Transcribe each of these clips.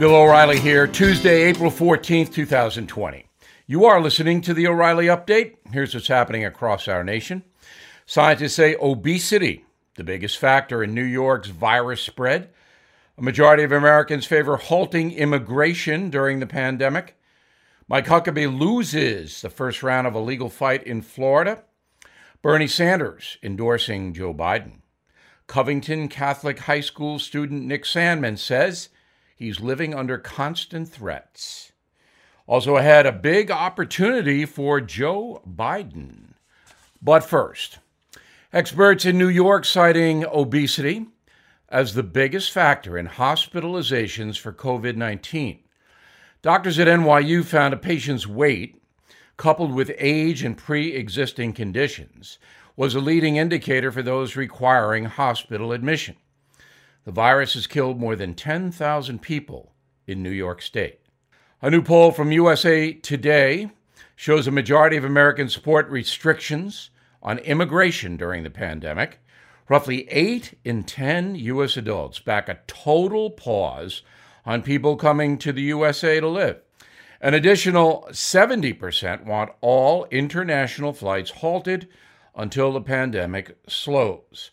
Bill O'Reilly here, Tuesday, April 14th, 2020. You are listening to the O'Reilly Update. Here's what's happening across our nation. Scientists say obesity, the biggest factor in New York's virus spread. A majority of Americans favor halting immigration during the pandemic. Mike Huckabee loses the first round of a legal fight in Florida. Bernie Sanders endorsing Joe Biden. Covington Catholic High School student Nick Sandmann says he's living under constant threats. Also ahead, a big opportunity for Joe Biden. But first, experts in New York citing obesity as the biggest factor in hospitalizations for COVID 19. Doctors at NYU found a patient's weight, coupled with age and pre existing conditions, was a leading indicator for those requiring hospital admission. The virus has killed more than 10,000 people in New York State. A new poll from USA Today shows a majority of Americans support restrictions on immigration during the pandemic. Roughly 8 in 10 U.S. adults back a total pause on people coming to the USA to live. An additional 70% want all international flights halted until the pandemic slows.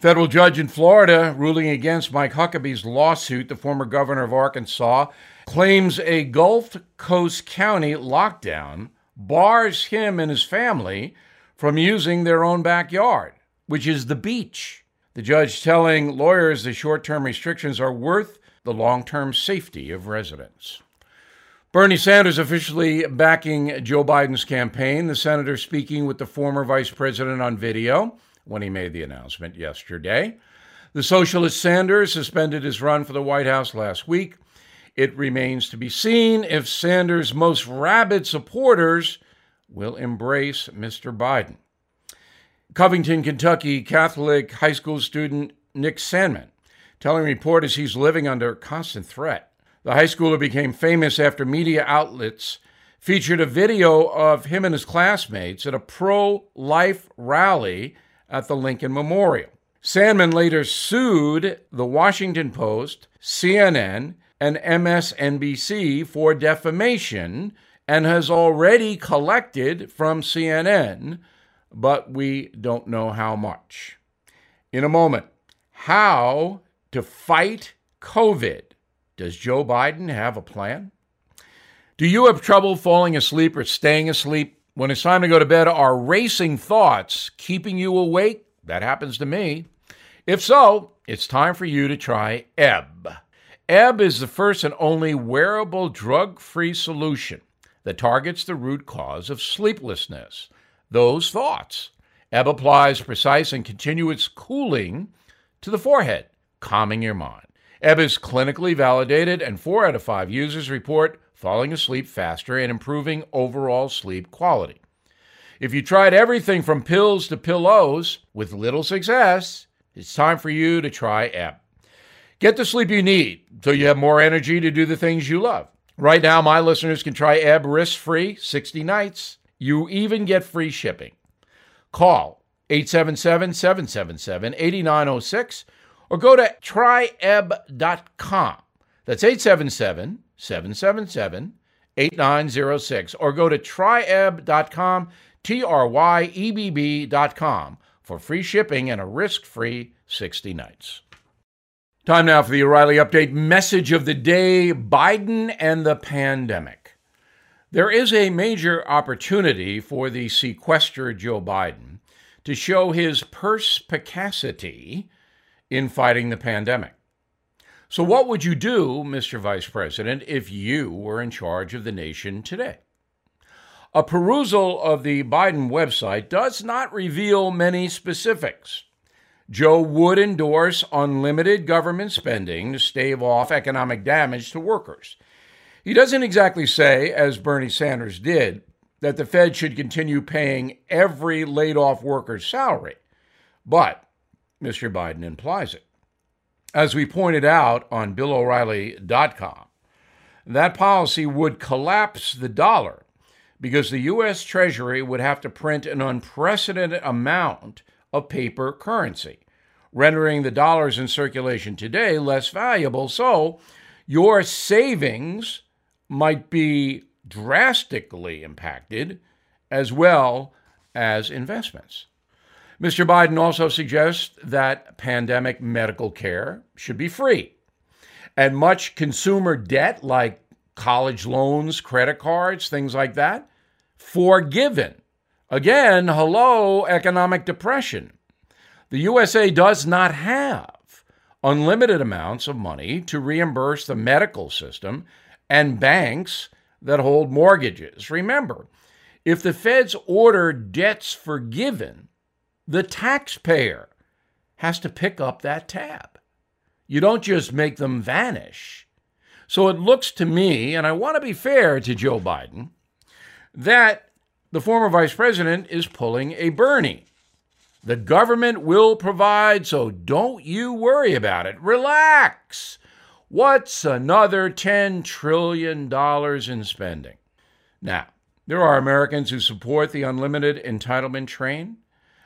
Federal judge in Florida ruling against Mike Huckabee's lawsuit, the former governor of Arkansas, claims a Gulf Coast County lockdown bars him and his family from using their own backyard, which is the beach. The judge telling lawyers the short term restrictions are worth the long term safety of residents. Bernie Sanders officially backing Joe Biden's campaign, the senator speaking with the former vice president on video when he made the announcement yesterday. The socialist Sanders suspended his run for the White House last week. It remains to be seen if Sanders' most rabid supporters will embrace Mr. Biden. Covington, Kentucky Catholic high school student Nick Sandmann telling reporters he's living under constant threat. The high schooler became famous after media outlets featured a video of him and his classmates at a pro life rally at the Lincoln Memorial. Sandmann later sued the Washington Post, CNN, and MSNBC for defamation and has already collected from CNN, but we don't know how much. In a moment, how to fight COVID. Does Joe Biden have a plan? Do you have trouble falling asleep or staying asleep? When it's time to go to bed, are racing thoughts keeping you awake? That happens to me. If so, it's time for you to try Ebb. Ebb is the first and only wearable drug free solution that targets the root cause of sleeplessness those thoughts. Ebb applies precise and continuous cooling to the forehead, calming your mind. Ebb is clinically validated, and four out of five users report falling asleep faster and improving overall sleep quality. If you tried everything from pills to pillows with little success, it's time for you to try Ebb. Get the sleep you need so you have more energy to do the things you love. Right now, my listeners can try Ebb risk free 60 nights. You even get free shipping. Call 877 777 8906 or go to tryebb.com. That's 877 777 8906. Or go to tryebb.com, T R Y E B B.com for free shipping and a risk free 60 nights. Time now for the O'Reilly Update message of the day Biden and the pandemic. There is a major opportunity for the sequestered Joe Biden to show his perspicacity in fighting the pandemic. So, what would you do, Mr. Vice President, if you were in charge of the nation today? A perusal of the Biden website does not reveal many specifics. Joe would endorse unlimited government spending to stave off economic damage to workers. He doesn't exactly say, as Bernie Sanders did, that the Fed should continue paying every laid off worker's salary. But Mr. Biden implies it. As we pointed out on BillO'Reilly.com, that policy would collapse the dollar because the U.S. Treasury would have to print an unprecedented amount of paper currency, rendering the dollars in circulation today less valuable. So, your savings might be drastically impacted as well as investments. Mr. Biden also suggests that pandemic medical care should be free and much consumer debt, like college loans, credit cards, things like that, forgiven. Again, hello, economic depression. The USA does not have unlimited amounts of money to reimburse the medical system and banks that hold mortgages. Remember, if the feds order debts forgiven, the taxpayer has to pick up that tab. You don't just make them vanish. So it looks to me, and I want to be fair to Joe Biden, that the former vice president is pulling a Bernie. The government will provide, so don't you worry about it. Relax. What's another $10 trillion in spending? Now, there are Americans who support the unlimited entitlement train.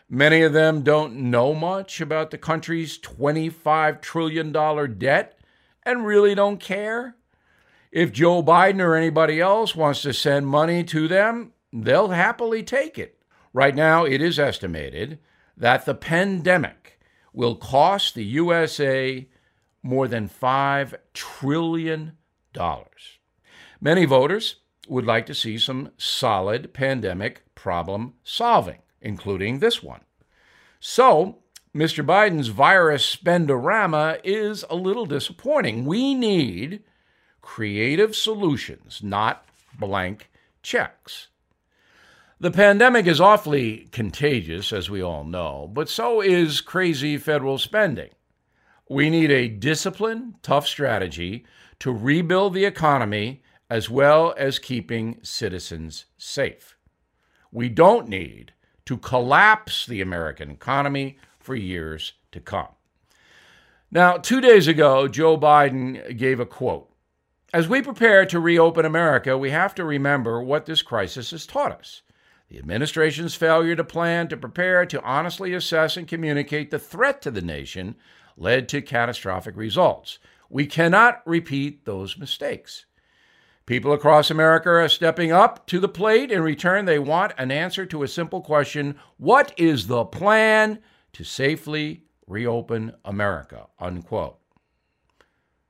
Many of them don't know much about the country's $25 trillion debt and really don't care. If Joe Biden or anybody else wants to send money to them, they'll happily take it. Right now, it is estimated that the pandemic will cost the USA more than $5 trillion. Many voters would like to see some solid pandemic problem solving, including this one. So, Mr. Biden's virus spendorama is a little disappointing. We need creative solutions, not blank checks. The pandemic is awfully contagious, as we all know, but so is crazy federal spending. We need a disciplined, tough strategy to rebuild the economy as well as keeping citizens safe. We don't need to collapse the American economy for years to come. Now, two days ago, Joe Biden gave a quote. As we prepare to reopen America, we have to remember what this crisis has taught us. The administration's failure to plan, to prepare, to honestly assess and communicate the threat to the nation led to catastrophic results. We cannot repeat those mistakes. People across America are stepping up to the plate. In return, they want an answer to a simple question What is the plan to safely reopen America? Unquote.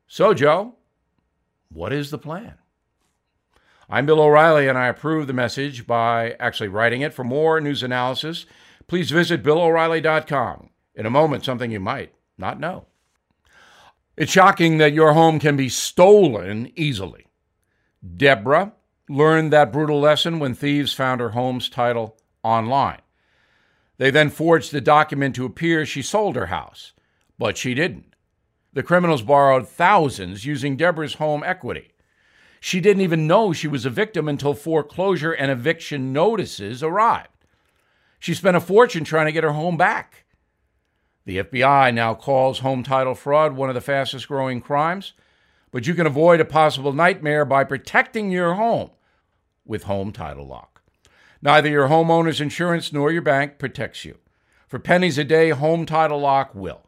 So, Joe, what is the plan? I'm Bill O'Reilly, and I approve the message by actually writing it. For more news analysis, please visit BillO'Reilly.com. In a moment, something you might not know. It's shocking that your home can be stolen easily. Deborah learned that brutal lesson when thieves found her home's title online. They then forged the document to appear she sold her house, but she didn't. The criminals borrowed thousands using Deborah's home equity. She didn't even know she was a victim until foreclosure and eviction notices arrived. She spent a fortune trying to get her home back. The FBI now calls home title fraud one of the fastest growing crimes, but you can avoid a possible nightmare by protecting your home with Home Title Lock. Neither your homeowner's insurance nor your bank protects you. For pennies a day, Home Title Lock will.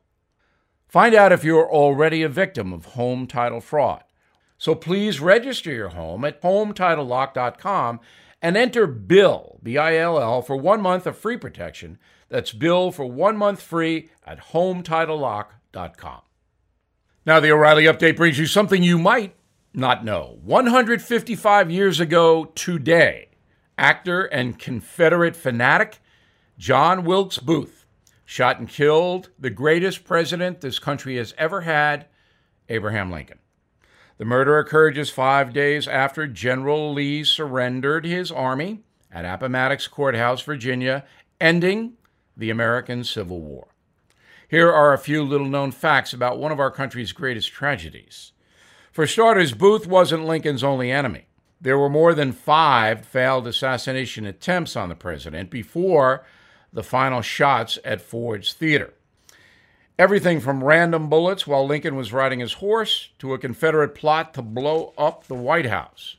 Find out if you're already a victim of home title fraud. So please register your home at HometitleLock.com and enter BILL, B I L L, for one month of free protection. That's BILL for one month free at HometitleLock.com. Now, the O'Reilly update brings you something you might not know. 155 years ago today, actor and Confederate fanatic John Wilkes Booth shot and killed the greatest president this country has ever had, Abraham Lincoln. The murder occurred just five days after General Lee surrendered his army at Appomattox Courthouse, Virginia, ending the American Civil War. Here are a few little known facts about one of our country's greatest tragedies. For starters, Booth wasn't Lincoln's only enemy. There were more than five failed assassination attempts on the president before the final shots at Ford's Theater. Everything from random bullets while Lincoln was riding his horse to a Confederate plot to blow up the White House.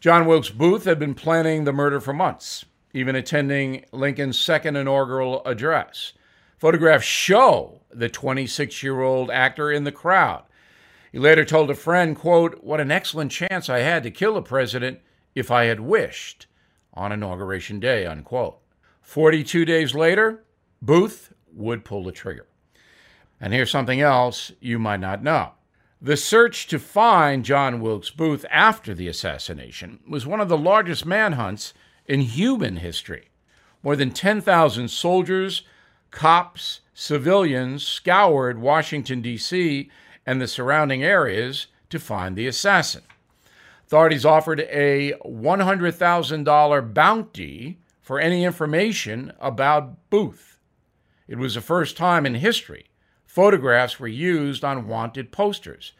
John Wilkes Booth had been planning the murder for months, even attending Lincoln's second inaugural address. Photographs show the 26 year old actor in the crowd. He later told a friend, quote, What an excellent chance I had to kill a president if I had wished on Inauguration Day, unquote. 42 days later, Booth would pull the trigger. And here's something else you might not know. The search to find John Wilkes Booth after the assassination was one of the largest manhunts in human history. More than 10,000 soldiers, cops, civilians scoured Washington, D.C. and the surrounding areas to find the assassin. Authorities offered a $100,000 bounty for any information about Booth. It was the first time in history photographs were used on wanted posters.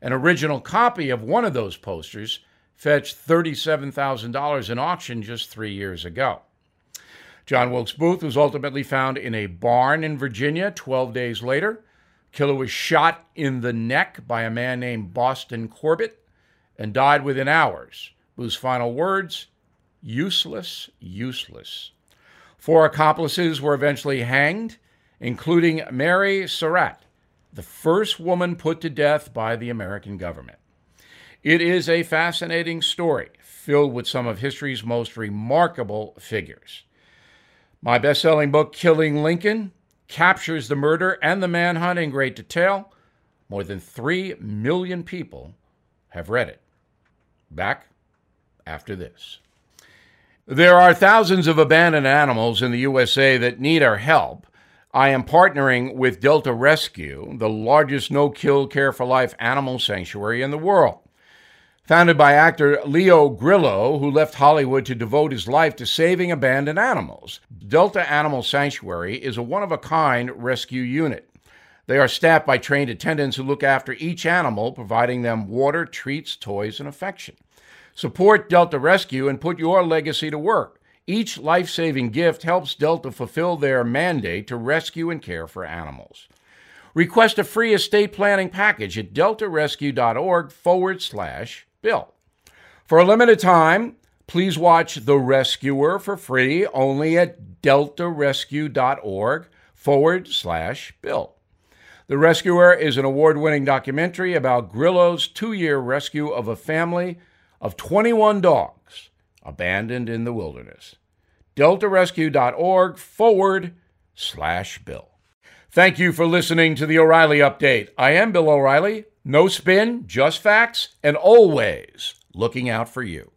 An original copy of one of those posters fetched $37,000 in auction just three years ago. John Wilkes Booth was ultimately found in a barn in Virginia 12 days later. Killer was shot in the neck by a man named Boston Corbett and died within hours. Booth's final words useless, useless. Four accomplices were eventually hanged, including Mary Surratt, the first woman put to death by the American government. It is a fascinating story filled with some of history's most remarkable figures. My best selling book, Killing Lincoln, captures the murder and the manhunt in great detail. More than 3 million people have read it. Back after this. There are thousands of abandoned animals in the USA that need our help. I am partnering with Delta Rescue, the largest no kill care for life animal sanctuary in the world. Founded by actor Leo Grillo, who left Hollywood to devote his life to saving abandoned animals, Delta Animal Sanctuary is a one of a kind rescue unit. They are staffed by trained attendants who look after each animal, providing them water, treats, toys, and affection. Support Delta Rescue and put your legacy to work. Each life saving gift helps Delta fulfill their mandate to rescue and care for animals. Request a free estate planning package at deltarescue.org forward slash bill. For a limited time, please watch The Rescuer for free only at deltarescue.org forward slash bill. The Rescuer is an award winning documentary about Grillo's two year rescue of a family of 21 dogs abandoned in the wilderness. deltarescue.org forward slash bill. Thank you for listening to the O'Reilly Update. I am Bill O'Reilly. No spin, just facts, and always looking out for you.